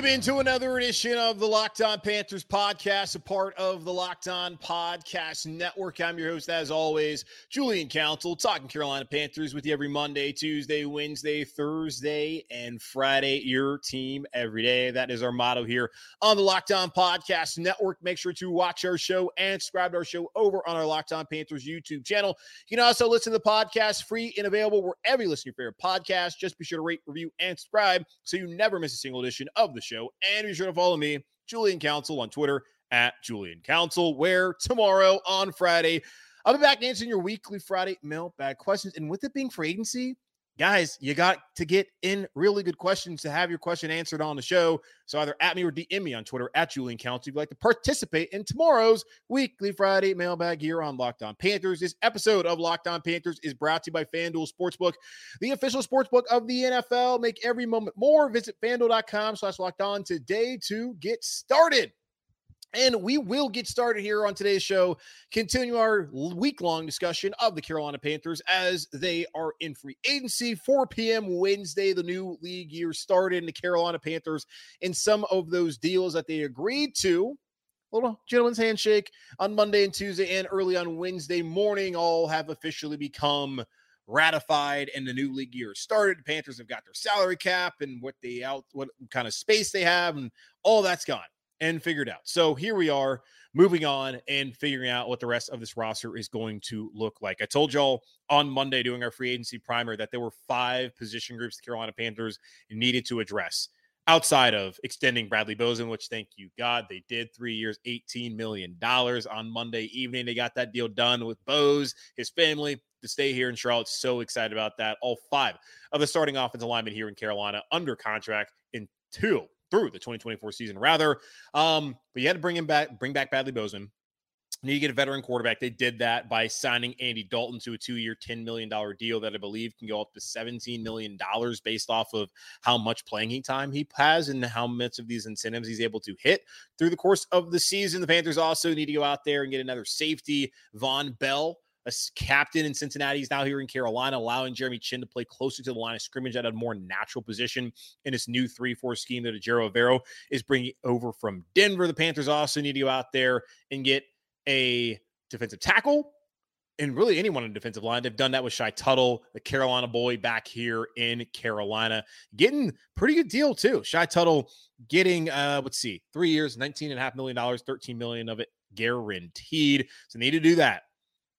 Welcome into another edition of the Locked On Panthers podcast, a part of the Locked On Podcast Network. I'm your host, as always, Julian Council, talking Carolina Panthers with you every Monday, Tuesday, Wednesday, Thursday, and Friday. Your team every day. That is our motto here on the Locked On Podcast Network. Make sure to watch our show and subscribe to our show over on our Locked On Panthers YouTube channel. You can also listen to the podcast free and available wherever you listen to your favorite podcast. Just be sure to rate, review, and subscribe so you never miss a single edition of the show show. And be sure to follow me, Julian Council, on Twitter at Julian Council, where tomorrow on Friday, I'll be back answering your weekly Friday mailbag questions. And with it being free agency, guys, you got to get in really good questions to have your question answered on the show. So either at me or DM me on Twitter at Julian Council if you'd like to participate in tomorrow's weekly Friday mailbag here on Locked On Panthers. This episode of Locked On Panthers is brought to you by FanDuel Sportsbook, the official sportsbook of the NFL. Make every moment more. Visit fanduel.com slash locked on today to get started. And we will get started here on today's show, continue our week long discussion of the Carolina Panthers as they are in free agency. 4 p.m. Wednesday, the new league year started in the Carolina Panthers and some of those deals that they agreed to. Little gentleman's handshake on Monday and Tuesday, and early on Wednesday morning, all have officially become ratified and the new league year started. The Panthers have got their salary cap and what they out, what kind of space they have, and all that's gone and figured out. So here we are moving on and figuring out what the rest of this roster is going to look like. I told y'all on Monday doing our free agency primer that there were five position groups the Carolina Panthers needed to address outside of extending Bradley Bozeman, which thank you God they did three years, $18 million on Monday evening. They got that deal done with Bose, his family to stay here in Charlotte. So excited about that. All five of the starting offensive linemen here in Carolina under contract in two through the 2024 season, rather. Um, but you had to bring him back, bring back Bradley Bozeman. Need to get a veteran quarterback. They did that by signing Andy Dalton to a two-year, $10 million deal that I believe can go up to $17 million based off of how much playing time he has and how much of these incentives he's able to hit through the course of the season. The Panthers also need to go out there and get another safety, Vonn Bell a captain in Cincinnati. He's now here in Carolina, allowing Jeremy Chinn to play closer to the line of scrimmage at a more natural position in this new 3 4 scheme that Ejiro Evero is bringing over from Denver. The Panthers also need to go out there and get a defensive tackle and really anyone in defensive line. They've done that with Shy Tuttle, the Carolina boy back here in Carolina, getting pretty good deal too. Shy Tuttle getting uh let's see, three years, 19 and a half million dollars, 13 million of it guaranteed. So need to do that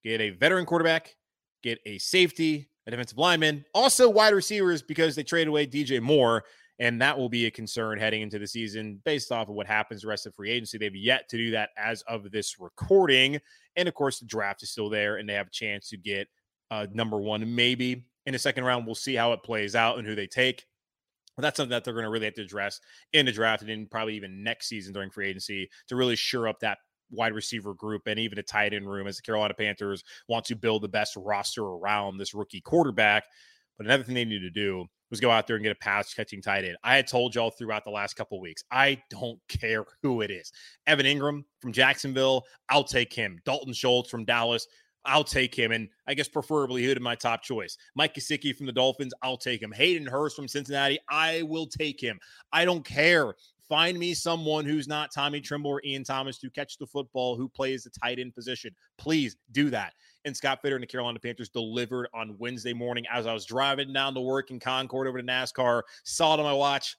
get a veteran quarterback, get a safety, a defensive lineman, also wide receivers because they trade away DJ Moore. And that will be a concern heading into the season based off of what happens the rest of free agency. They've yet to do that as of this recording. And of course, the draft is still there and they have a chance to get uh, number one, maybe in the second round. We'll see how it plays out and who they take. But that's something that they're going to really have to address in the draft and then probably even next season during free agency to really shore up that wide receiver group and even a tight end room as the Carolina Panthers want to build the best roster around this rookie quarterback. But another thing they need to do was go out there and get a pass catching tight end. I had told y'all throughout the last couple weeks, I don't care who it is. Evan Engram from Jacksonville, I'll take him. Dalton Schultz from Dallas, I'll take him. And I guess preferably who'd be my top choice. Mike Gesicki from the Dolphins, I'll take him. Hayden Hurst from Cincinnati, I will take him. I don't care Find me someone who's not Tommy Tremble or Ian Thomas to catch the football who plays the tight end position. Please do that. And Scott Fitter and the Carolina Panthers delivered on Wednesday morning as I was driving down to work in Concord over to NASCAR. Saw it on my watch.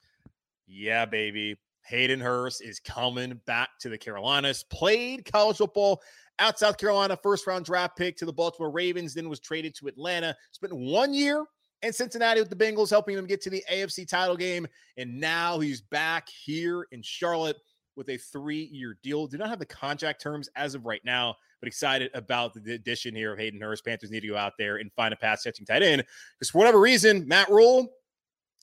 Yeah, baby. Hayden Hurst is coming back to the Carolinas. Played college football out South Carolina, first round draft pick to the Baltimore Ravens, then was traded to Atlanta. Spent one year in Cincinnati with the Bengals, helping them get to the AFC title game. And now he's back here in Charlotte with a three year deal. Do not have the contract terms as of right now, but excited about the addition here of Hayden Hurst. Panthers need to go out there and find a pass catching tight end because for whatever reason, Matt Rhule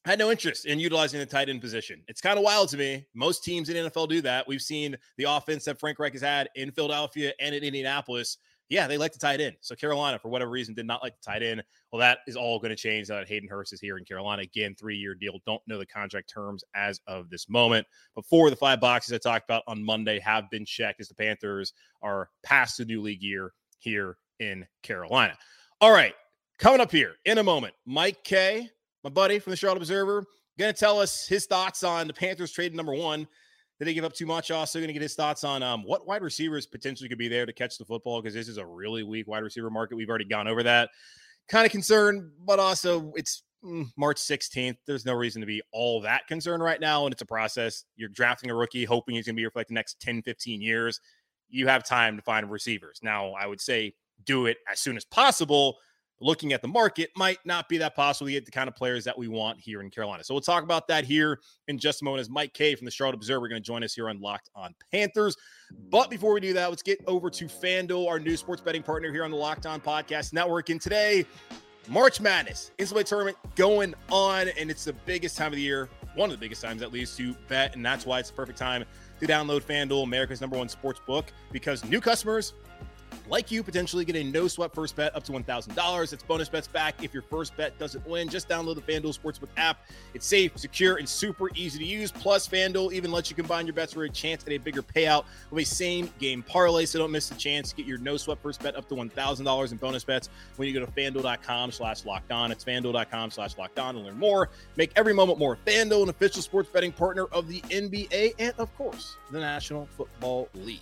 had no interest in utilizing the tight end position. It's kind of wild to me. Most teams in NFL do that. We've seen the offense that Frank Reich has had in Philadelphia and in Indianapolis. Yeah, they like to tie it in. So Carolina, for whatever reason, did not like to tie it in. Well, that is all going to change now that Hayden Hurst is here in Carolina. Again, three-year deal. Don't know the contract terms as of this moment. But four of the five boxes I talked about on Monday have been checked as the Panthers are past the new league year here in Carolina. All right, coming up here in a moment, Mike Kaye my buddy from the Charlotte Observer, going to tell us his thoughts on the Panthers trade number one. Did they give up too much? Also, going to get his thoughts on um, what wide receivers potentially could be there to catch the football because this is a really weak wide receiver market. We've already gone over that. Kind of concerned, but also it's mm, March 16th. There's no reason to be all that concerned right now. And it's a process. You're drafting a rookie, hoping he's going to be here for like the next 10, 15 years. You have time to find receivers. Now, I would say do it as soon as possible looking at the market might not be that possible to get the kind of players that we want here in Carolina. So we'll talk about that here in just a moment as Mike Kaye from the Charlotte Observer going to join us here on Locked on Panthers. But before we do that, let's get over to FanDuel, our new sports betting partner here on the Locked on Podcast Network. And today, March Madness NCAA tournament going on, and it's the biggest time of the year, one of the biggest times at least to bet, and that's why it's the perfect time to download FanDuel, America's number one sports book, because new customers like you, potentially get a no sweat first bet up to $1,000. It's bonus bets back if your first bet doesn't win. Just download the FanDuel Sportsbook app. It's safe, secure, and super easy to use. Plus, FanDuel even lets you combine your bets for a chance at a bigger payout with a same game parlay. So don't miss the chance to get your no sweat first bet up to $1,000 in bonus bets when you go to fanduel.com slash locked on. It's fanduel.com slash locked on to learn more. Make every moment more. FanDuel, an official sports betting partner of the NBA and, of course, the National Football League.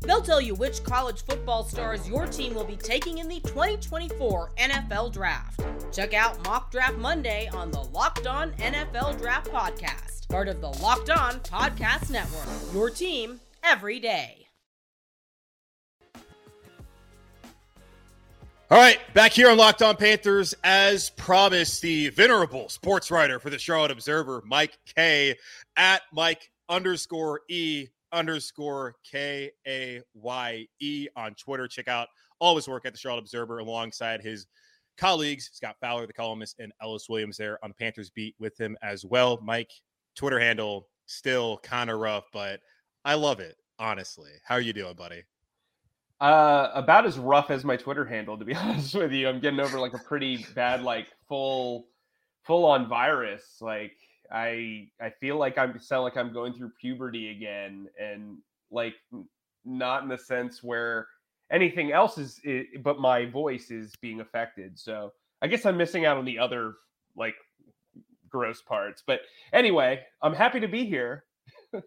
They'll tell you which college football stars your team will be taking in the 2024 NFL Draft. Check out Mock Draft Monday on the Locked On NFL Draft Podcast part of the Locked On Podcast Network. Your team every day. All right, back here on Locked On Panthers, as promised, the venerable sports writer for the Charlotte Observer, Mike Kaye, at Mike underscore E underscore K A Y E on Twitter. Check out all his work at the Charlotte Observer alongside his colleagues, Scott Fowler, the columnist, and Ellis Williams there on the Panthers beat with him as well. Mike, Twitter handle still kind of rough, but I love it, honestly. How are you doing, buddy? Uh, about as rough as my Twitter handle, to be honest with you. I'm getting over like a pretty bad, like full, full on virus. Like I, I feel like I'm sound like I'm going through puberty again, and like not in the sense where anything else is, but my voice is being affected. So I guess I'm missing out on the other like gross parts. But anyway, I'm happy to be here.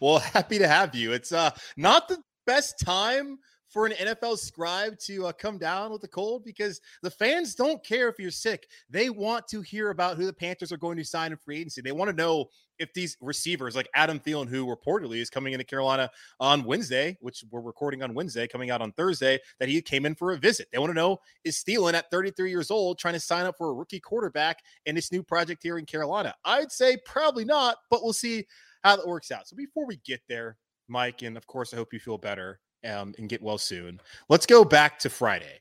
well, happy to have you. It's uh not the best time for an NFL scribe to uh, come down with a cold because the fans don't care if you're sick. They want to hear about who the Panthers are going to sign in free agency. They want to know if these receivers like Adam Thielen, who reportedly is coming into Carolina on Wednesday, which we're recording on Wednesday, coming out on Thursday, that he came in for a visit. They want to know is Thielen at 33 years old trying to sign up for a rookie quarterback in this new project here in Carolina? I'd say probably not, but we'll see how that works out. So before we get there, Mike, and of course, I hope you feel better um, and get well soon. Let's go back to Friday.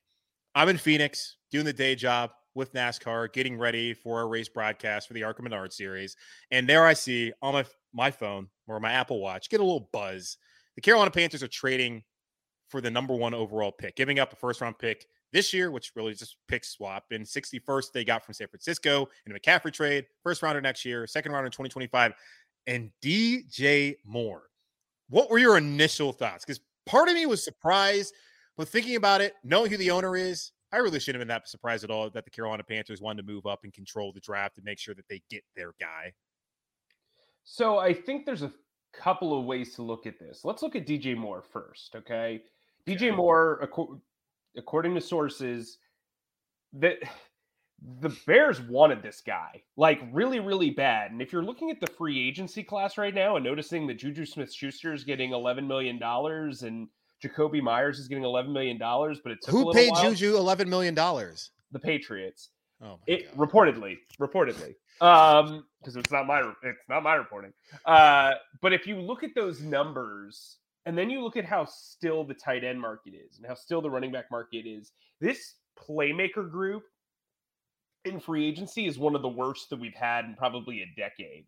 I'm in Phoenix doing the day job with NASCAR, getting ready for a race broadcast for the ARCA Menard series. And there I see on my, my phone or my Apple Watch, get a little buzz. The Carolina Panthers are trading for the number one overall pick, giving up a first round pick this year, which really just pick swap. And 61st they got from San Francisco in a McCaffrey trade, first rounder next year, second rounder in 2025, and DJ Moore. What were your initial thoughts? Because part of me was surprised, but thinking about it, knowing who the owner is, I really shouldn't have been that surprised at all that the Carolina Panthers wanted to move up and control the draft and make sure that they get their guy. So I think there's a couple of ways to look at this. Let's look at DJ Moore first, okay? DJ Moore, according to sources, that the Bears wanted this guy like really, really bad. And if you're looking at the free agency class right now and noticing that Juju Smith Schuster is getting $11 million and Jakobi Meyers is getting $11 million, but it took Who paid while. Juju $11 million? The Patriots. Oh it, reportedly, reportedly, um, because it's not my it's not my reporting. Uh, but if you look at those numbers, and then you look at how still the tight end market is, and how still the running back market is, this playmaker group in free agency is one of the worst that we've had in probably a decade.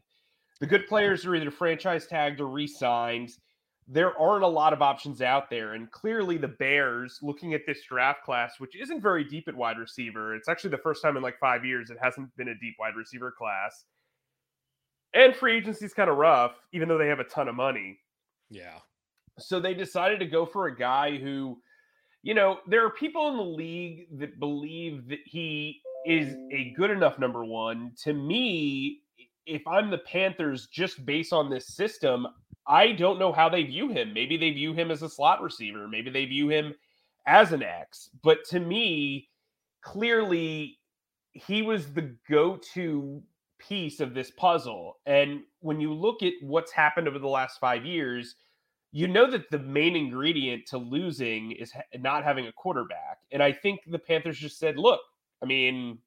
The good players are either franchise tagged or re-signed there aren't a lot of options out there. And clearly, the Bears, looking at this draft class, which isn't very deep at wide receiver, it's actually the first time in like five years it hasn't been a deep wide receiver class. And free agency is kind of rough, even though they have a ton of money. Yeah. So they decided to go for a guy who, you know, there are people in the league that believe that he is a good enough number one. To me, if I'm the Panthers, just based on this system, I don't know how they view him. Maybe they view him as a slot receiver. Maybe they view him as an X. But to me, clearly, he was the go to piece of this puzzle. And when you look at what's happened over the last five years, you know that the main ingredient to losing is not having a quarterback. And I think the Panthers just said, look, I mean,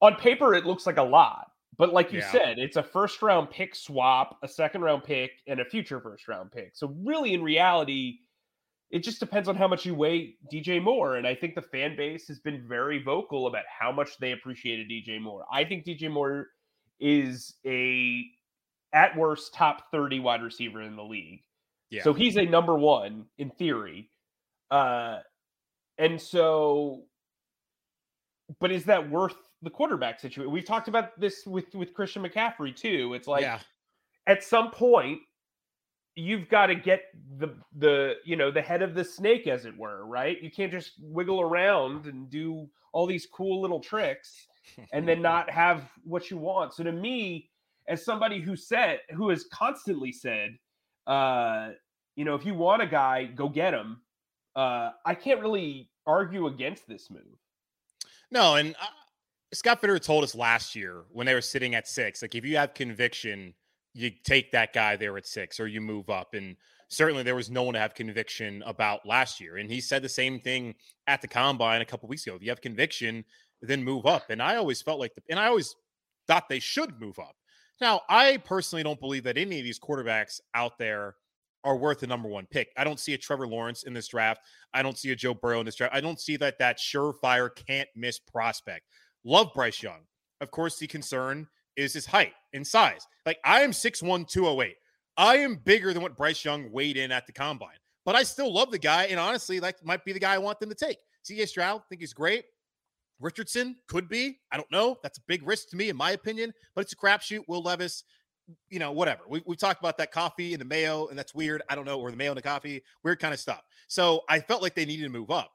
on paper, it looks like a lot. But like you yeah. said, it's a first round pick swap, a second round pick, and a future first round pick. So really, in reality, it just depends on how much you weigh DJ Moore. And I think the fan base has been very vocal about how much they appreciated DJ Moore. I think DJ Moore is a at worst top 30 wide receiver in the league. Yeah. So he's a number one in theory. Uh and so but is that worth the quarterback situation. We've talked about this with with Christian McCaffrey too. It's like yeah. at some point you've got to get the the you know the head of the snake as it were, right? You can't just wiggle around and do all these cool little tricks and then not have what you want. So to me, as somebody who said who has constantly said uh you know, if you want a guy, go get him. Uh I can't really argue against this move. No, and uh, Scott Fitterer told us last year when they were sitting at six, like if you have conviction, you take that guy there at six or you move up. And certainly there was no one to have conviction about last year. And he said the same thing at the combine a couple weeks ago. If you have conviction, then move up. And I always felt like the, and I always thought they should move up. Now, I personally don't believe that any of these quarterbacks out there are worth the number one pick. I don't see a Trevor Lawrence in this draft. I don't see a Joe Burrow in this draft. I don't see that that surefire can't miss prospect. Love Bryce Young. Of course, the concern is his height and size. Like I am 6'1, 208. I am bigger than what Bryce Young weighed in at the combine, but I still love the guy. And honestly, that might be the guy I want them to take. CJ Stroud, think he's great. Richardson could be. I don't know. That's a big risk to me, in my opinion, but it's a crapshoot. Will Levis, you know, whatever. We, we've talked about that coffee and the mayo, and that's weird. I don't know, or the mayo and the coffee, weird kind of stuff. So I felt like they needed to move up.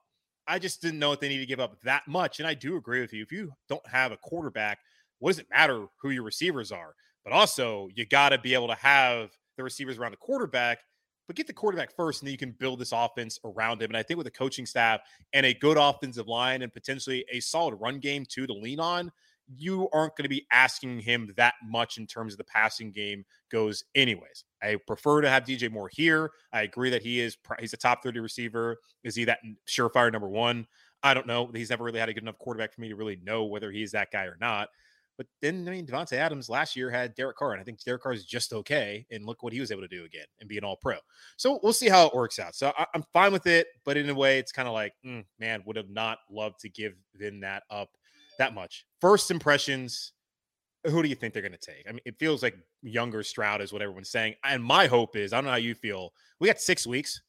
I just didn't know if they need to give up that much. And I do agree with you. If you don't have a quarterback, what does it matter who your receivers are? But also, you got to be able to have the receivers around the quarterback, but get the quarterback first, and then you can build this offense around him. And I think with a coaching staff and a good offensive line and potentially a solid run game too to lean on, you aren't going to be asking him that much in terms of the passing game goes anyways. I prefer to have DJ Moore here. I agree that he is he's a top 30 receiver. Is he that surefire number 1? I don't know. He's never really had a good enough quarterback for me to really know whether he's that guy or not. But then I mean Davante Adams last year had Derek Carr, and I think Derek Carr is just okay. And look what he was able to do again and be an all pro. So we'll see how it works out. So I, am fine with it, but in a way, it's kind of like, mm, man, would have not loved to give them that up that much. First impressions, who do you think they're going to take? I mean, it feels like younger Stroud is what everyone's saying. And my hope is, I don't know how you feel. We got six weeks.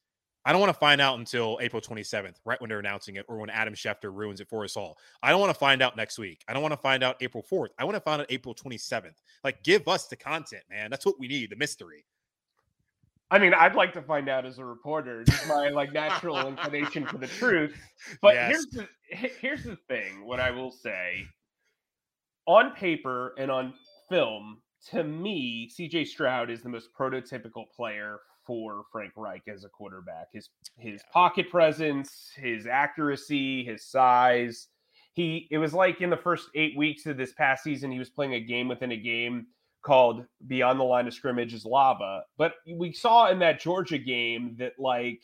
I don't want to find out until April 27th, right when they're announcing it, or when Adam Schefter ruins it for us all. I don't want to find out next week. I don't want to find out April 4th. I want to find out April 27th. Like, give us the content, man. That's what we need, the mystery. I mean, I'd like to find out as a reporter. Just my like natural inclination for the truth. But Yes. here's the here's the thing. What I will say, on paper and on film, to me, C.J. Stroud is the most prototypical player for Frank Reich as a quarterback. His his pocket presence, his accuracy, his size. He it was like in the first eight weeks of this past season, he was playing a game within a game called Beyond the Line of Scrimmage is Lava. But we saw in that Georgia game that like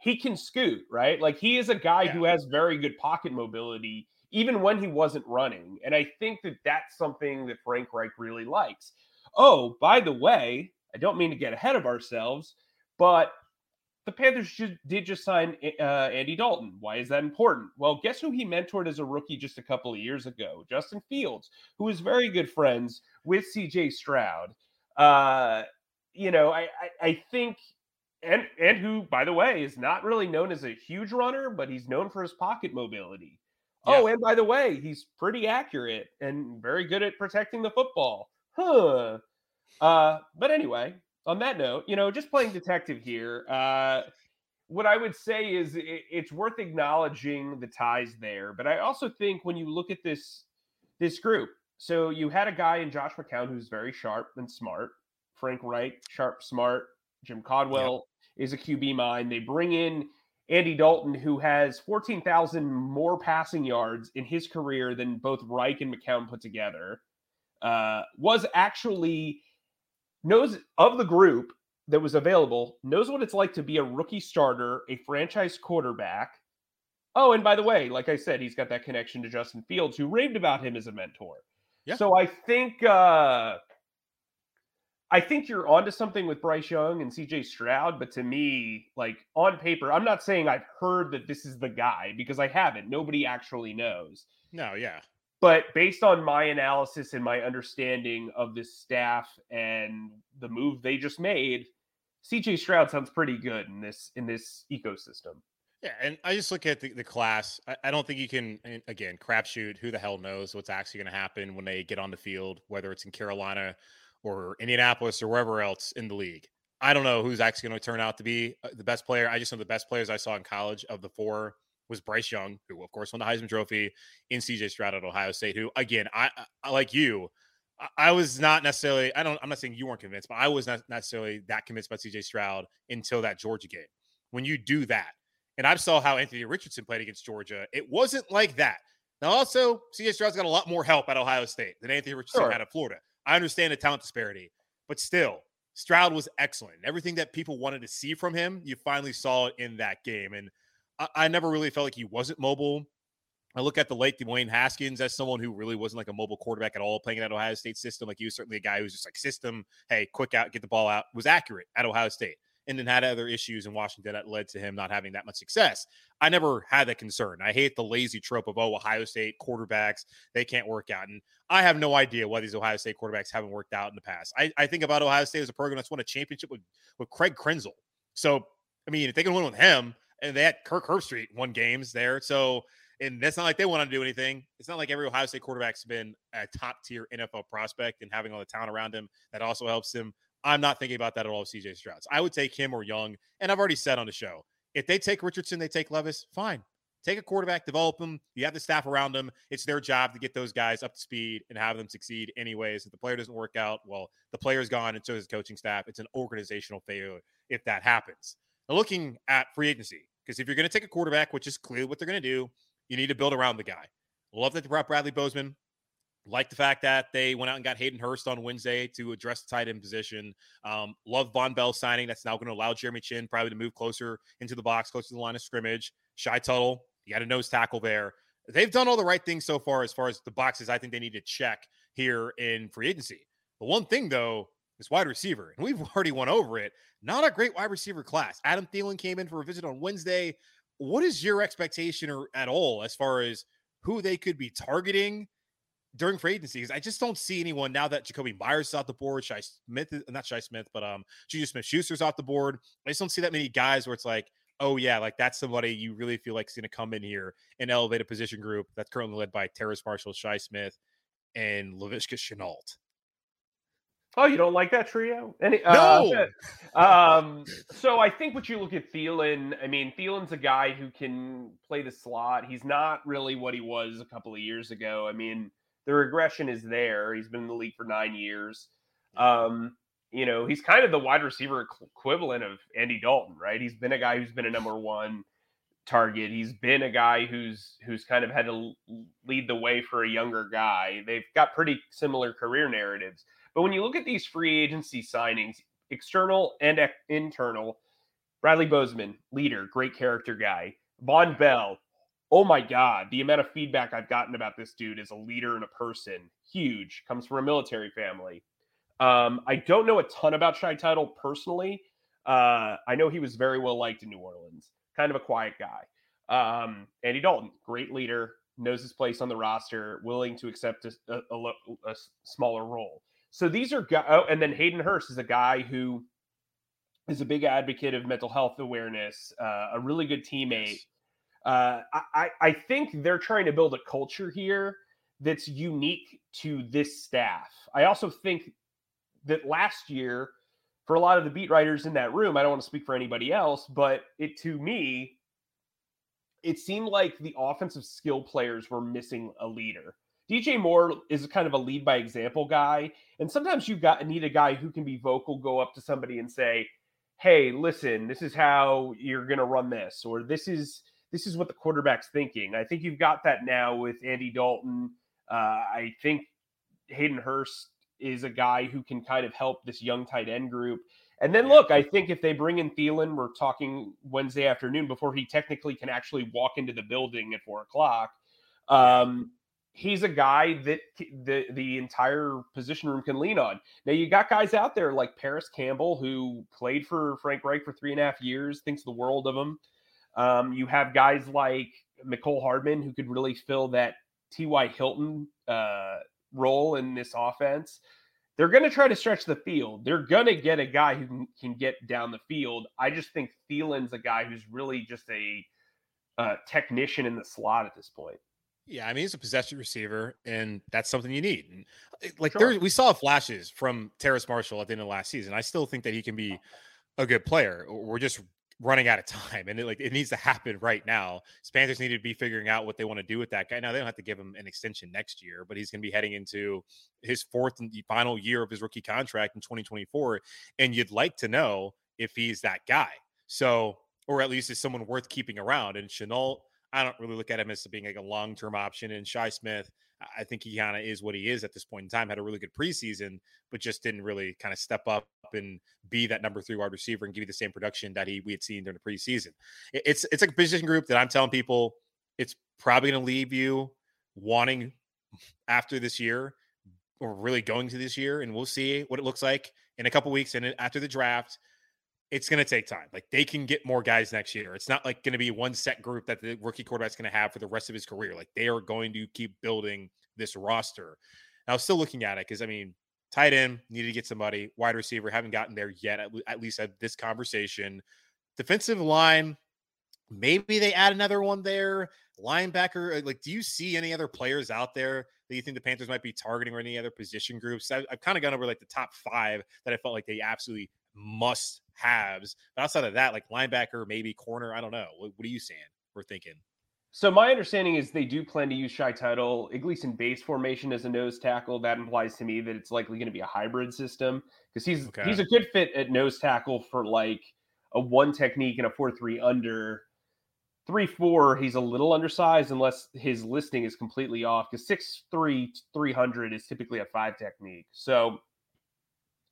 he can scoot, right? Like he is a guy who has very good pocket mobility even when he wasn't running. And I think that that's something that Frank Reich really likes. Oh, by the way, I don't mean to get ahead of ourselves, but the Panthers just, did just sign uh, Andy Dalton. Why is that important? Well, guess who he mentored as a rookie just a couple of years ago? Justin Fields, who is very good friends with CJ Stroud. Uh, you know, I, I, I think, and and who, by the way, is not really known as a huge runner, but he's known for his pocket mobility. Oh, and by the way, he's pretty accurate and very good at protecting the football. Huh. Uh, but anyway, on that note, you know, just playing detective here, uh, what I would say is it, it's worth acknowledging the ties there. But I also think when you look at this this group, so you had a guy in Josh McCown who's very sharp and smart. Frank Reich, sharp, smart. Jim Caldwell is a QB mind. They bring in Andy Dalton, who has 14,000 more passing yards in his career than both Reich and McCown put together, uh, was actually knows of the group that was available, knows what it's like to be a rookie starter, a franchise quarterback. Oh, and by the way, like I said, he's got that connection to Justin Fields, who raved about him as a mentor. Yeah. So I think uh I think you're onto something with Bryce Young and CJ Stroud, but to me, like on paper, I'm not saying I've heard that this is the guy because I haven't. Nobody actually knows. No, yeah. But based on my analysis and my understanding of this staff and the move they just made, CJ Stroud sounds pretty good in this in this ecosystem. Yeah, and I just look at the, the class. I, I don't think you can, again, crapshoot. Who the hell knows what's actually going to happen when they get on the field, whether it's in Carolina or Indianapolis or wherever else in the league. I don't know who's actually going to turn out to be uh, the best player. I just know the best players I saw in college of the four was Bryce Young, who of course won the Heisman Trophy, in CJ Stroud at Ohio State, who again, I, I like you. I- I was not necessarily. I don't. I'm not saying you weren't convinced, but I was not necessarily that convinced by CJ Stroud until that Georgia game. When you do that, and I saw how Anthony Richardson played against Georgia, it wasn't like that. Now, also, CJ Stroud's got a lot more help at Ohio State than Anthony Richardson Sure. had at Florida. I understand the talent disparity, but still, Stroud was excellent. Everything that people wanted to see from him, you finally saw it in that game. And I, I never really felt like he wasn't mobile. I look at the late Dwayne Haskins as someone who really wasn't like a mobile quarterback at all, playing in that Ohio State system. Like he was certainly a guy who was just like system, hey, quick out, get the ball out, was accurate at Ohio State, and then had other issues in Washington that led to him not having that much success. I never had that concern. I hate the lazy trope of oh, Ohio State quarterbacks they can't work out, and I have no idea why these Ohio State quarterbacks haven't worked out in the past. I, I think about Ohio State as a program that's won a championship with with Craig Krenzel. So I mean, if they can win with him, and they had Kirk Herbstreit won games there, so and that's not like they want to do anything. It's not like every Ohio State quarterback's been a top tier NFL prospect and having all the talent around him that also helps him. I'm not thinking about that at all with CJ Stroud. I would take him or Young. And I've already said on the show, if they take Richardson, they take Levis, fine. Take a quarterback, develop them. You have the staff around them. It's their job to get those guys up to speed and have them succeed anyways. If the player doesn't work out, well, the player's gone and so is the coaching staff. It's an organizational failure if that happens. Looking at free agency, because if you're going to take a quarterback, which is clearly what they're going to do, you need to build around the guy. Love that they brought Bradley Bozeman. Like the fact that they went out and got Hayden Hurst on Wednesday to address the tight end position. Um, love Vonn Bell signing. That's now going to allow Jeremy Chinn probably to move closer into the box, closer to the line of scrimmage. Shy Tuttle, you got a nose tackle there. They've done all the right things so far as far as the boxes I think they need to check here in free agency. The one thing though is wide receiver, and we've already went over it. Not a great wide receiver class. Adam Thielen came in for a visit on Wednesday. What is your expectation or at all as far as who they could be targeting during free agency? Because I just don't see anyone now that Jakobi Meyers is off the board, Shi Smith, not Shi Smith, but um, Juju Smith Schuster's off the board. I just don't see that many guys where it's like, oh yeah, like that's somebody you really feel like is going to come in here and elevate a position group that's currently led by Terrace Marshall, Shi Smith, and Laviska Shenault. Oh, you don't like that trio? Any, no. Uh, um, so I think what you look at Thielen, I mean, Thielen's a guy who can play the slot. He's not really what he was a couple of years ago. I mean, the regression is there. He's been in the league for nine years. Um, you know, he's kind of the wide receiver equivalent of Andy Dalton, right? He's been a guy who's been a number one target. He's been a guy who's who's kind of had to lead the way for a younger guy. They've got pretty similar career narratives. But when you look at these free agency signings, external and internal, Bradley Bozeman, leader, great character guy. Vonn Bell, oh my God, the amount of feedback I've gotten about this dude as a leader and a person, huge, comes from a military family. Um, I don't know a ton about Shy Tuttle personally. Uh, I know he was very well liked in New Orleans, kind of a quiet guy. Um, Andy Dalton, great leader, knows his place on the roster, willing to accept a, a, a, a smaller role. So these are guys, oh, and then Hayden Hurst is a guy who is a big advocate of mental health awareness, uh, a really good teammate. Uh, I, I think they're trying to build a culture here that's unique to this staff. I also think that last year, for a lot of the beat writers in that room, I don't want to speak for anybody else, but it to me, it seemed like the offensive skill players were missing a leader. DJ Moore is kind of a lead by example guy, and sometimes you got need a guy who can be vocal, go up to somebody and say, "Hey, listen, this is how you're going to run this," or "This is this is what the quarterback's thinking." I think you've got that now with Andy Dalton. Uh, I think Hayden Hurst is a guy who can kind of help this young tight end group. And then look, I think if they bring in Thielen, we're talking Wednesday afternoon before he technically can actually walk into the building at four o'clock. Um, he's a guy that the the entire position room can lean on. Now you got guys out there like Parris Campbell who played for Frank Reich for three and a half years, thinks the world of him. Um, you have guys like Mecole Hardman who could really fill that T.Y. Hilton uh, role in this offense. They're going to try to stretch the field. They're going to get a guy who can, can, get down the field. I just think Thielen's a guy who's really just a uh, technician in the slot at this point. Yeah, I mean he's a possession receiver, and that's something you need. Eh, like sure. there, we saw flashes from Terrace Marshall at the end of last season. I still think that he can be a good player. We're just running out of time, and it, like it needs to happen right now. Panthers need to be figuring out what they want to do with that guy. Now they don't have to give him an extension next year, but he's going to be heading into his fourth and final year of his rookie contract in 2024, and you'd like to know if he's that guy. So, or at least is someone worth keeping around. And Shenault, I don't really look at him as being like a long term option. And Shi Smith, I think he kind of is what he is at this point in time. Had a really good preseason, but just didn't really kind of step up and be that number three wide receiver and give you the same production that he we had seen during the preseason. It's it's like a position group that I'm telling people it's probably going to leave you wanting after this year or really going to this year, and we'll see what it looks like in a couple weeks and after the draft it's going to take time. Like they can get more guys next year. It's not like going to be one set group that the rookie quarterback's going to have for the rest of his career. Like they are going to keep building this roster. I was still looking at it because I mean, tight end needed to get somebody. Wide receiver haven't gotten there yet. At, at least at this conversation. Defensive line, maybe they add another one there. Linebacker, uh, like, do you see any other players out there that you think the Panthers might be targeting or any other position groups? I, I've kind of gone over like the top five that I felt like they absolutely must haves. But outside of that, like linebacker, maybe corner, I don't know. What, what are you saying? We're thinking. So my understanding is they do plan to use Shy Tuttle, at least in base formation as a nose tackle. That implies to me that it's likely going to be a hybrid system because he's okay. he's a good fit at nose tackle for like a one technique and a four three under. Three four, he's a little undersized unless his listing is completely off. Because six three three hundred is typically a five technique. So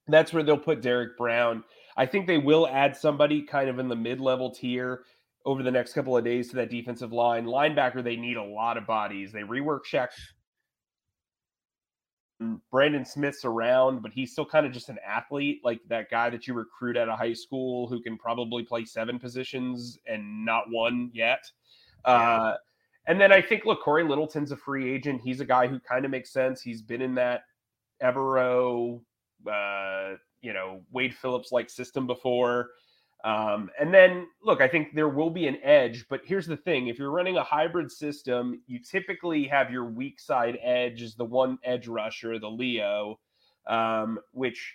that's where they'll put Derrick Brown. I think they will add somebody kind of in the mid level tier over the next couple of days to that defensive line. Linebacker, they need a lot of bodies. They rework Shaq. Brandon Smith's around, but he's still kind of just an athlete, like that guy that you recruit out of high school who can probably play seven positions and not one yet. Yeah. Uh, and then I think, look, Cory Littleton's a free agent. He's a guy who kind of makes sense. He's been in that Evero uh, you know Wade Phillips like system before. Um, and then look, I think there will be an edge, but here's the thing: if you're running a hybrid system, you typically have your weak side edge is the one edge rusher, the Leo, um, which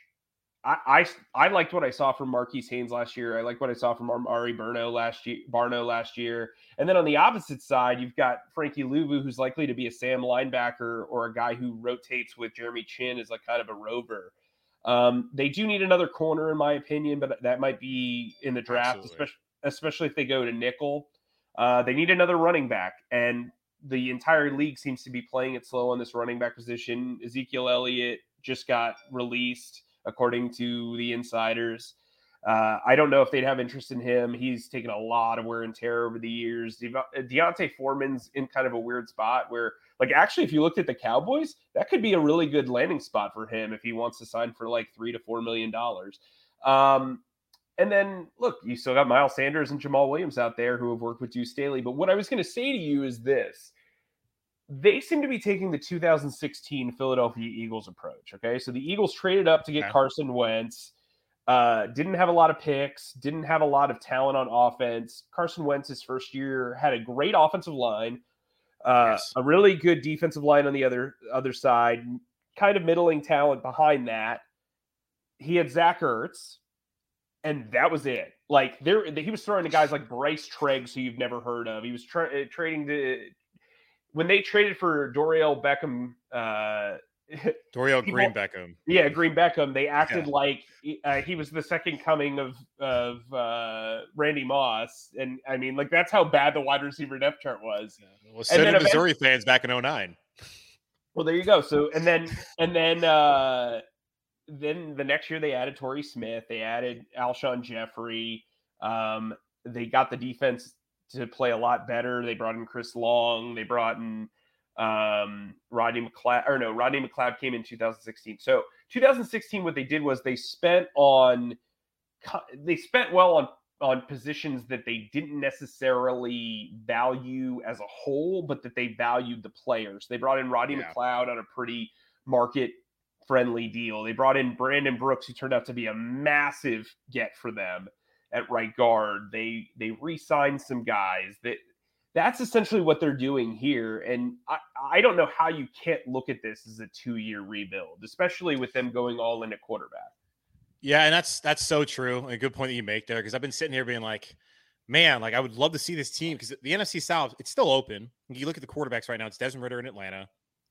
I, I, I liked what I saw from Marquis Haynes last year. I like what I saw from Amare Barno last year. Barno last year, and then on the opposite side, you've got Frankie Luvu, who's likely to be a Sam linebacker or a guy who rotates with Jeremy Chinn as like kind of a rover. Um, they do need another corner, in my opinion, but that might be in the draft, especially especially if they go to nickel. Uh, they need another running back, and the entire league seems to be playing it slow on this running back position. Ezekiel Elliott just got released according to the insiders. Uh, I don't know if they'd have interest in him. He's taken a lot of wear and tear over the years. De- D'Onta Foreman's in kind of a weird spot where, like, actually, if you looked at the Cowboys, that could be a really good landing spot for him if he wants to sign for like three to four million dollars. Um, and then look, you still got Miles Sanders and Jamaal Williams out there who have worked with Deuce Staley. But what I was going to say to you is this they seem to be taking the 2016 Philadelphia Eagles approach. Okay. So the Eagles traded up to get okay. Carson Wentz, uh, didn't have a lot of picks, didn't have a lot of talent on offense. Carson Wentz's first year had a great offensive line, uh, yes. a really good defensive line on the other other side, kind of middling talent behind that. He had Zach Ertz, and that was it. Like there, he was throwing to guys like Bryce Treggs, who you've never heard of. He was tra- trading to when they traded for Dorial Beckham, uh, Dorial Green Beckham, yeah, Green Beckham, they acted yeah. like uh, he was the second coming of of uh, Randy Moss, and I mean, like that's how bad the wide receiver depth chart was. Yeah. Well, so did Missouri fans back in 09. Well, there you go. So, and then and then uh, then the next year they added Torrey Smith, they added Alshon Jeffery. Um, they got the defense to play a lot better. They brought in Chris Long. They brought in um, Rodney McLeod. Or no, Rodney McLeod came in 2016. So 2016, what they did was they spent on they spent well on on positions that they didn't necessarily value as a whole, but that they valued the players. They brought in Rodney yeah. McLeod on a pretty market friendly deal. They brought in Brandon Brooks, who turned out to be a massive get for them at right guard. They they re-signed some guys. That that's essentially what they're doing here. And I, I don't know how you can't look at this as a two-year rebuild, especially with them going all in at quarterback. Yeah, and that's that's so true. A good point that you make there, because I've been sitting here being like, man, like I would love to see this team because the NFC South, it's still open. You look at the quarterbacks right now, it's Desmond Ridder in Atlanta.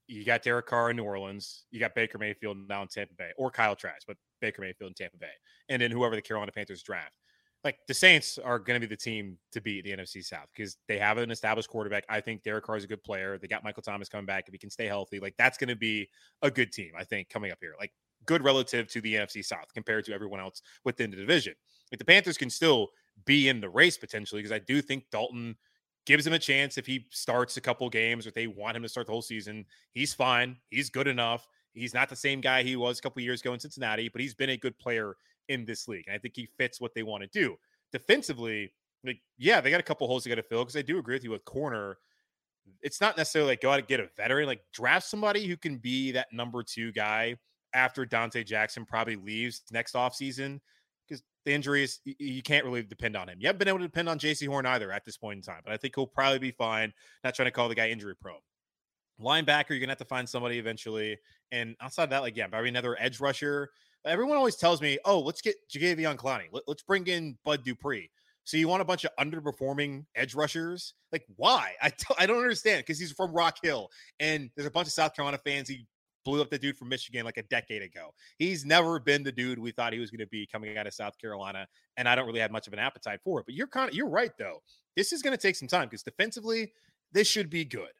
You got Derek Carr in New Orleans. You got Baker Mayfield now in Tampa Bay, or Kyle Trask, but Baker Mayfield in Tampa Bay, and then whoever the Carolina Panthers draft like the Saints are going to be the team to beat the NFC South because they have an established quarterback. I think Derek Carr is a good player. They got Michael Thomas coming back if he can stay healthy. Like that's going to be a good team, I think, coming up here. Like good relative to the NFC South compared to everyone else within the division. Like the Panthers can still be in the race potentially because I do think Dalton gives him a chance if he starts a couple games or if they want him to start the whole season. He's fine. He's good enough. He's not the same guy he was a couple years ago in Cincinnati, but he's been a good player in this league. And I think he fits what they want to do. Defensively, like, yeah, they got a couple holes they got to fill because I do agree with you with corner. It's not necessarily like go out and get a veteran, like draft somebody who can be that number two guy after Donte Jackson probably leaves next offseason because the injuries, you can't really depend on him. You haven't been able to depend on Jaycee Horn either at this point in time, but I think he'll probably be fine. Not trying to call the guy injury prone. Linebacker, you're gonna have to find somebody eventually. And outside that, like yeah, probably another edge rusher. Everyone always tells me, "Oh, let's get Jadeveon Clowney. Let, us bring in Bud Dupree." So you want a bunch of underperforming edge rushers? Like why? I t- I don't understand because he's from Rock Hill, and there's a bunch of South Carolina fans. He blew up the dude from Michigan like a decade ago. He's never been the dude we thought he was going to be coming out of South Carolina, and I don't really have much of an appetite for it. But you're kind of you're right though. This is going to take some time because defensively, this should be good.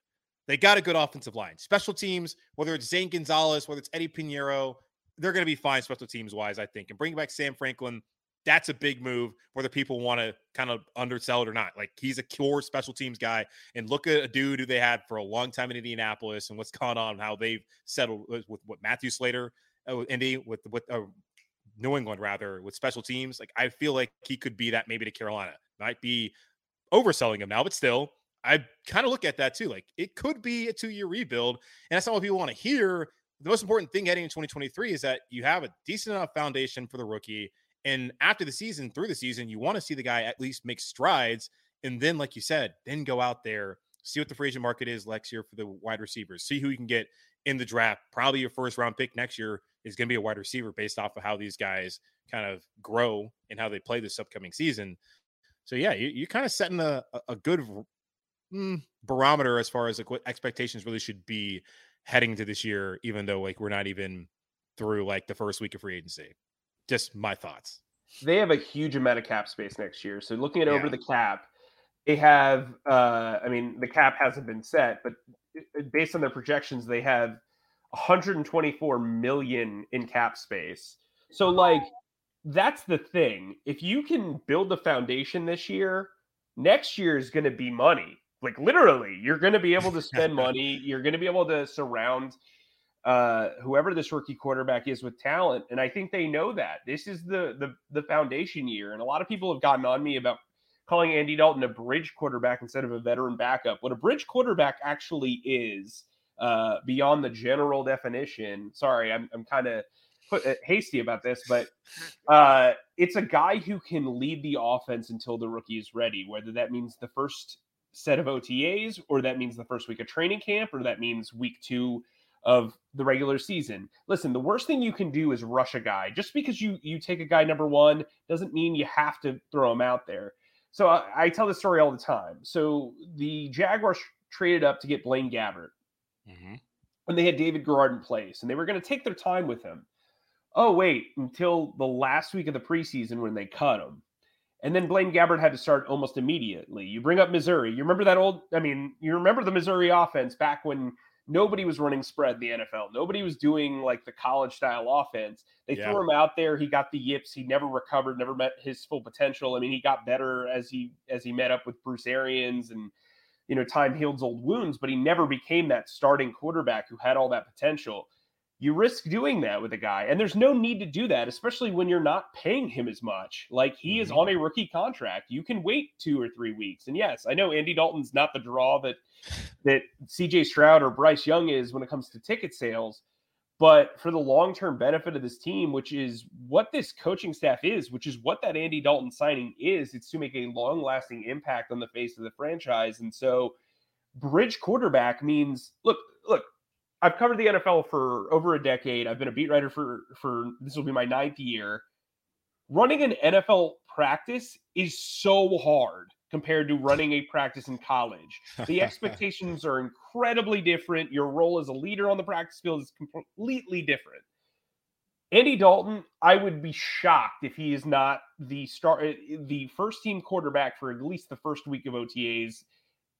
They got a good offensive line. Special teams, whether it's Zane Gonzalez, whether it's Eddie Piñeiro, they're going to be fine special teams wise, I think. And bringing back Sam Franklin, that's a big move, whether people want to kind of undersell it or not. Like he's a core special teams guy. And look at a dude who they had for a long time in Indianapolis and what's gone on, how they've settled with, with what Matthew Slater, uh, Indy, with with uh, New England rather, with special teams. Like I feel like he could be that maybe to Carolina. Might be overselling him now, but still, I kind of look at that too. Like it could be a two year rebuild, and that's not what people want to hear the most important thing heading in 2023 is that you have a decent enough foundation for the rookie And after the season, through the season, you want to see the guy at least make strides. And then, like you said, then go out there, see what the free agent market is next year for the wide receivers, see who you can get in the draft. Probably your first round pick next year is going to be a wide receiver based off of how these guys kind of grow and how they play this upcoming season. So, yeah, you, are kind of setting a, a good mm, barometer as far as like what expectations really should be heading into this year, even though like we're not even through like the first week of free agency. Just my thoughts. They have a huge amount of cap space next year. So looking at yeah. over the cap, they have uh I mean the cap hasn't been set, but uh, based on their projections, they have 124 million in cap space. So like that's the thing. If you can build the foundation this year, next year is going to be money. Like literally, you're going to be able to spend money. You're going to be able to surround uh, whoever this rookie quarterback is with talent, and I think they know that this is the the the foundation year. And a lot of people have gotten on me about calling Andy Dalton a bridge quarterback instead of a veteran backup. What a bridge quarterback actually is, uh, beyond the general definition. Sorry, I'm I'm kind of uh, hasty about this, but uh, it's a guy who can lead the offense until the rookie is ready. Whether that means the first set of OTAs, or that means the first week of training camp, or that means week two of the regular season. Listen, the worst thing you can do is rush a guy. Just because you you take a guy number one doesn't mean you have to throw him out there. So I, I tell this story all the time. So the Jaguars traded up to get Blaine Gabbert, mm-hmm. and they had David Garrard in place, and they were going to take their time with him. Oh wait, until the last week of the preseason when they cut him. And then Blaine Gabbert had to start almost immediately. You bring up Missouri. You remember that old, I mean, you remember the Missouri offense back when nobody was running spread in the NFL. Nobody was doing like the college style offense. They yeah. threw him out there. He got the yips. He never recovered, never met his full potential. I mean, he got better as he as he met up with Bruce Arians and you know, time heals old wounds, but he never became that starting quarterback who had all that potential you risk doing that with a guy. And there's no need to do that, especially when you're not paying him as much. Like he mm-hmm. is on a rookie contract. You can wait two or three weeks. And yes, I know Andy Dalton's not the draw that that CJ Stroud or Bryce Young is when it comes to ticket sales. But for the long term benefit of this team, which is what this coaching staff is, which is what that Andy Dalton signing is, it's to make a long lasting impact on the face of the franchise. And so, bridge quarterback means look, look, I've covered the NFL for over a decade. I've been a beat writer for for this will be my ninth year. Running an NFL practice is so hard compared to running a practice in college. The expectations are incredibly different. Your role as a leader on the practice field is completely different. Andy Dalton, I would be shocked if he is not the start eh, the first team quarterback for at least the first week of OTAs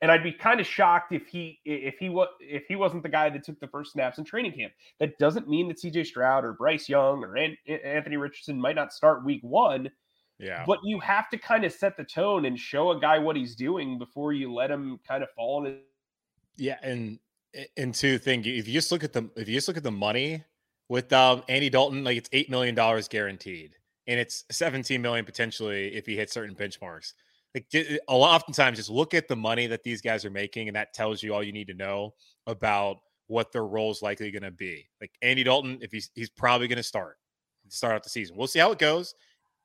and I'd be kind of shocked if he if he was if he wasn't the guy that took the first snaps in training camp. That doesn't mean that CJ Stroud or Bryce Young or An- Anthony Richardson might not start week one. Yeah. But you have to kind of set the tone and show a guy what he's doing before you let him kind of fall in. His- yeah, and and to think if you just look at the if you just look at the money with um, Andy Dalton, like it's eight million dollars guaranteed, and it's seventeen million potentially if he hits certain benchmarks like a lot oftentimes just look at the money that these guys are making and that tells you all you need to know about what their role is likely going to be. Like andy dalton if he's he's probably going to start start out the season. We'll see how it goes.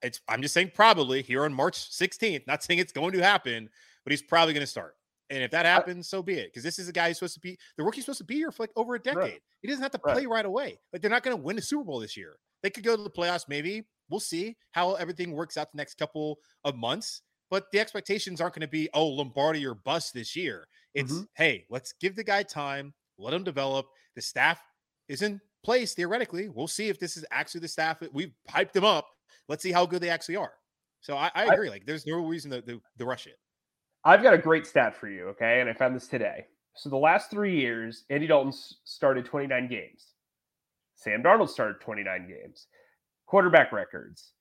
It's i'm just saying probably here on march 16th not saying it's going to happen but he's probably going to start. And if that happens so be it because this is a guy who's supposed to be the rookie's supposed to be here for like over a decade. Right. he doesn't have to play right. right away. Like they're not going to win a super bowl this year. They could go to the playoffs maybe. We'll see how everything works out the next couple of months but the expectations aren't going to be, oh, Lombardi or bust this year. It's, mm-hmm. hey, let's give the guy time, let him develop. The staff is in place theoretically. We'll see if this is actually the staff. We've hyped them up. Let's see how good they actually are. So I, I agree. I, like, there's no reason to, to, to rush it. I've got a great stat for you. Okay. And I found this today. So the last three years, Andy Dalton started 29 games. Sam Darnold started 29 games. Quarterback records.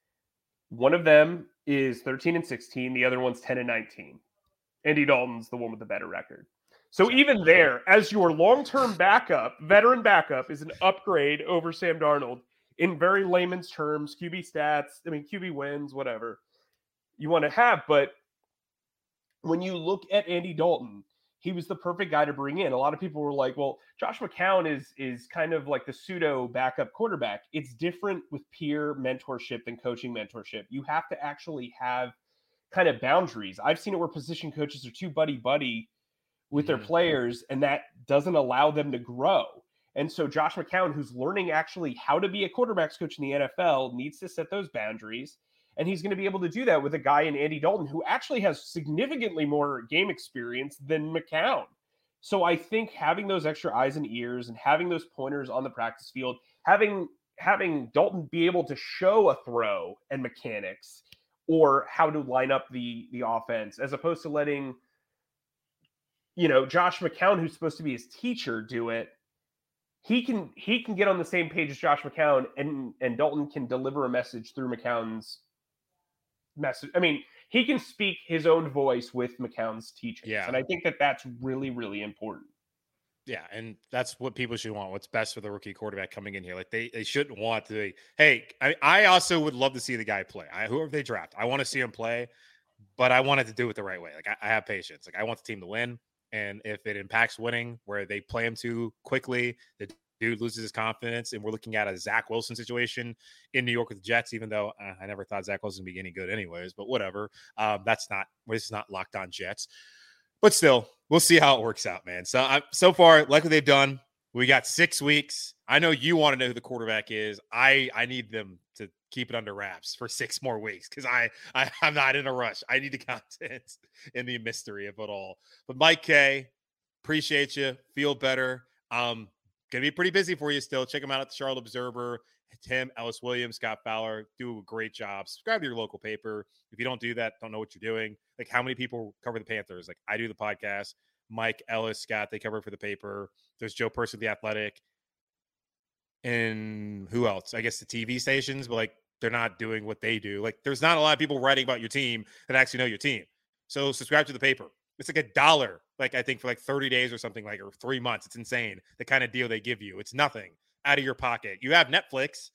One of them is 13 and 16. The other one's 10 and 19. Andy Dalton's the one with the better record. So even there, as your long-term backup, veteran backup is an upgrade over Sam Darnold in very layman's terms, QB stats, I mean QB wins, whatever you want to have, but when you look at Andy Dalton, he was the perfect guy to bring in. A lot of people were like, "Well, Josh McCown is is kind of like the pseudo backup quarterback." It's different with peer mentorship than coaching mentorship. You have to actually have kind of boundaries. I've seen it where position coaches are too buddy buddy with their players, and that doesn't allow them to grow. And so Josh McCown, who's learning actually how to be a quarterbacks coach in the NFL, needs to set those boundaries. And he's going to be able to do that with a guy in Andy Dalton who actually has significantly more game experience than McCown. So I think having those extra eyes and ears and having those pointers on the practice field, having having Dalton be able to show a throw and mechanics or how to line up the the offense as opposed to letting you know Josh McCown who's supposed to be his teacher do it he can he can get on the same page as Josh McCown and and Dalton can deliver a message through McCown's message. I mean, he can speak his own voice with McCown's teachings. Yeah. And I think that that's really, really important. Yeah, and that's what people should want. What's best for the rookie quarterback coming in here? Like they, they shouldn't want to. Hey, I, I also would love to see the guy play. I, whoever they draft, I want to see him play, but I wanted to do it the right way. Like I, I have patience. Like I want the team to win, and if it impacts winning, where they play him too quickly, the dude loses his confidence, and we're looking at a Zach Wilson situation in New York with the Jets. Even though uh, I never thought Zach Wilson would be any good, anyways. But whatever. Um, that's not. This is not locked on Jets. But still, we'll see how it works out, man. So I, so far, like what they've done, we got six weeks. I know you want to know who the quarterback is. I I need them to keep it under wraps for six more weeks because I, I I'm not in a rush. I need the content in the mystery of it all. But Mike Kaye, appreciate you. Feel better. Um, Gonna be pretty busy for you still. Check them out at the Charlotte Observer. Tim, Ellis Williams, Scott Fowler do a great job. Subscribe to your local paper. If you don't do that, don't know what you're doing. Like how many people cover the Panthers? Like I do the podcast. Mike, Ellis, Scott, they cover for the paper. There's Joe Person, the Athletic, and who else? I guess the TV stations, but like they're not doing what they do. Like there's not a lot of people writing about your team that actually know your team. So subscribe to the paper. It's like a dollar, like I think for like 30 days or something like or three months. It's insane the kind of deal they give you. It's nothing out of your pocket. You have Netflix.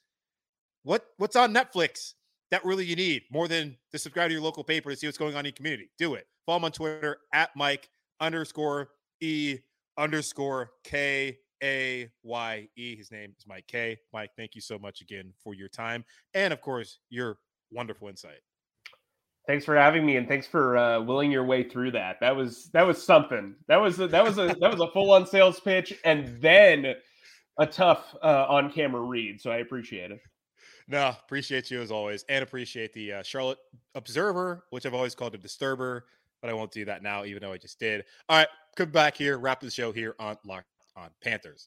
What what's on Netflix that really you need more than to subscribe to your local paper to see what's going on in your community? Do it. Follow him on Twitter at Mike underscore E underscore K A Y E. His name is Mike Kaye. Mike, thank you so much again for your time and of course your wonderful insight. Thanks for having me, and thanks for uh, willing your way through that. That was that was something. That was a, that was a that was a full on sales pitch, and then a tough uh, on camera read. So I appreciate it. No, appreciate you as always, and appreciate the uh, Charlotte Observer, which I've always called a disturber, but I won't do that now, even though I just did. All right, come back here, wrap the show here on Locked on Panthers.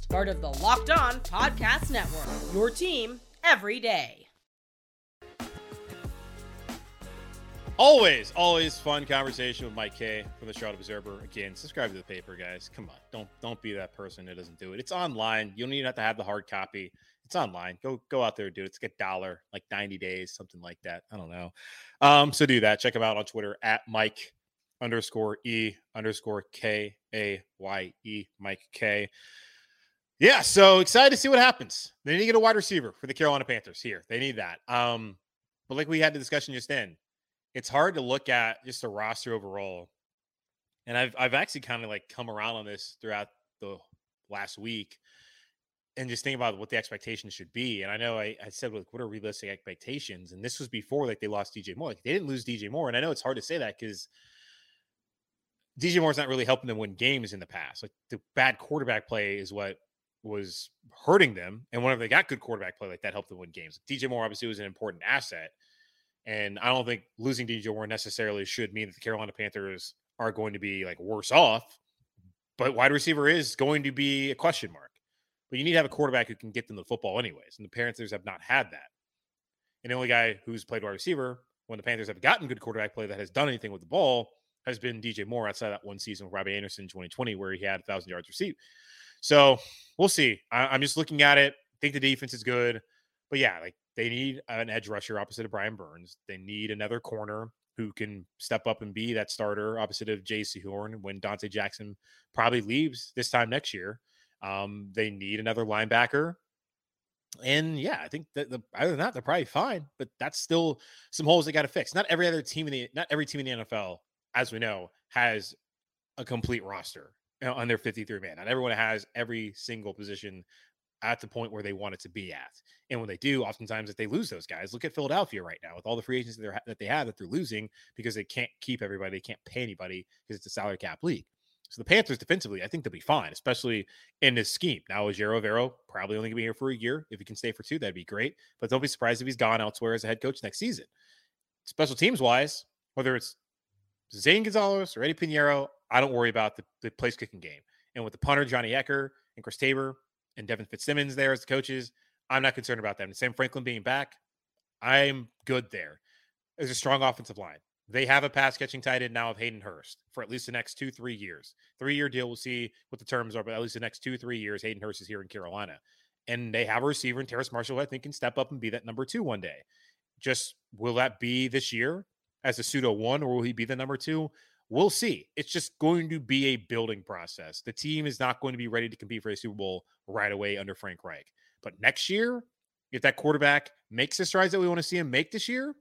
part of the Locked On Podcast Network. Your team every day. Always, always fun conversation with Mike Kaye from the Charlotte Observer. Again, subscribe to the paper, guys. Come on, don't don't be that person that doesn't do it. It's online. You don't even have to have the hard copy. It's online. Go go out there, do it. It's like a dollar, like 90 days, something like that. I don't know. Um, so do that. Check him out on Twitter at Mike underscore E underscore K A Y E Mike Kaye. Yeah, so excited to see what happens. They need to get a wide receiver for the Carolina Panthers here. They need that. Um, but like we had the discussion just in, it's hard to look at just a roster overall. And I've I've actually kind of like come around on this throughout the last week and just think about what the expectations should be. And I know I, I said, like, what are realistic expectations? And this was before like they lost DJ Moore. Like, they didn't lose DJ Moore, and I know it's hard to say that because DJ Moore's not really helping them win games in the past. Like the bad quarterback play is what was hurting them, and whenever they got good quarterback play, like that helped them win games. DJ Moore obviously was an important asset, and I don't think losing DJ Moore necessarily should mean that the Carolina Panthers are going to be like worse off. But wide receiver is going to be a question mark. But you need to have a quarterback who can get them the football anyways. And the Panthers have not had that. And the only guy who's played wide receiver when the Panthers have gotten good quarterback play that has done anything with the ball has been DJ Moore outside that one season with Robbie Anderson in 2020, where he had a thousand yards received. So we'll see. I, am just looking at it. Think the defense is good, but yeah, like they need an edge rusher opposite of Brian Burns. They need another corner who can step up and be that starter opposite of Jaycee Horn when Donte Jackson probably leaves this time next year. Um, they need another linebacker. And yeah, I think that the other than that, they're probably fine, but that's still some holes they got to fix. Not every other team in the not every team in the NFL, as we know, has a complete roster on their 53 man. Not everyone has every single position at the point where they want it to be at. And when they do, oftentimes if they lose those guys, look at Philadelphia right now with all the free agents that, that they have that they're losing because they can't keep everybody, they can't pay anybody because it's a salary cap league. So the Panthers defensively, I think they'll be fine, especially in this scheme. Now, Ejiro Evero probably only gonna be here for a year. If he can stay for two, that'd be great. But don't be surprised if he's gone elsewhere as a head coach next season. Special teams wise, whether it's Zane Gonzalez or Eddy Piñeiro, I don't worry about the, the place kicking game. And with the punter, Johnny Hekker and Chris Tabor, and Devin Fitzsimmons there as the coaches, I'm not concerned about them. And Sam Franklin being back, I'm good there. There's a strong offensive line. They have a pass catching tight end now of Hayden Hurst for at least the next two, three years. Three year deal. We'll see what the terms are, but at least the next two, three years, Hayden Hurst is here in Carolina. And they have a receiver in Terrace Marshall, I think, can step up and be that number two one day. Just will that be this year as a pseudo one, or will he be the number two? We'll see. It's just going to be a building process. The team is not going to be ready to compete for a Super Bowl right away under Frank Reich. But next year, if that quarterback makes the strides that we want to see him make this year,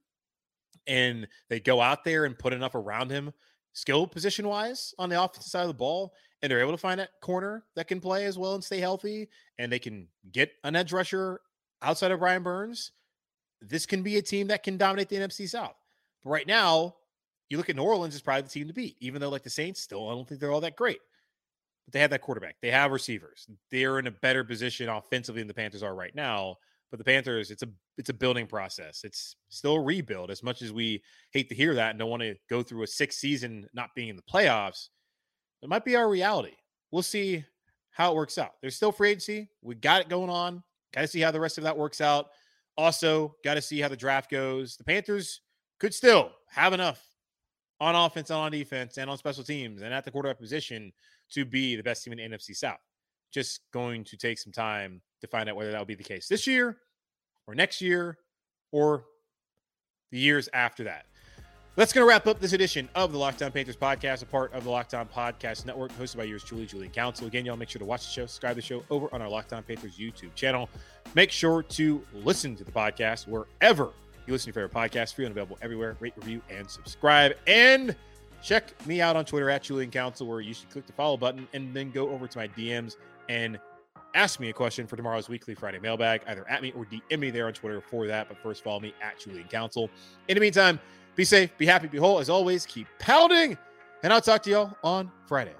and they go out there and put enough around him, skill position wise, on the offensive side of the ball, and they're able to find that corner that can play as well and stay healthy, and they can get an edge rusher outside of Brian Burns, this can be a team that can dominate the NFC South. But right now, you look at New Orleans is probably the team to beat, even though like the Saints still, I don't think they're all that great. But they have that quarterback. They have receivers. They're in a better position offensively than the Panthers are right now. But the Panthers, it's a it's a building process. It's still a rebuild. As much as we hate to hear that and don't want to go through a sixth season not being in the playoffs, it might be our reality. We'll see how it works out. There's still free agency. We got it going on. Got to see how the rest of that works out. Also, got to see how the draft goes. The Panthers could still have enough on offense, and on defense, and on special teams, and at the quarterback position to be the best team in the NFC South. Just going to take some time to find out whether that will be the case this year or next year or the years after that. That's going to wrap up this edition of the Locked On Panthers podcast, a part of the Locked On Podcast Network, hosted by yours truly, Julian Council. Again, y'all make sure to watch the show, subscribe to the show over on our Locked On Panthers YouTube channel. Make sure to listen to the podcast wherever you listen to your favorite podcast, free and available everywhere. Rate, review, and subscribe. And check me out on Twitter at Julian Council, where you should click the follow button and then go over to my DMs and ask me a question for tomorrow's weekly Friday mailbag, either at me or DM me there on Twitter for that. But first, follow me at Julian Council. In the meantime, be safe, be happy, be whole. As always, keep pounding, and I'll talk to y'all on Friday.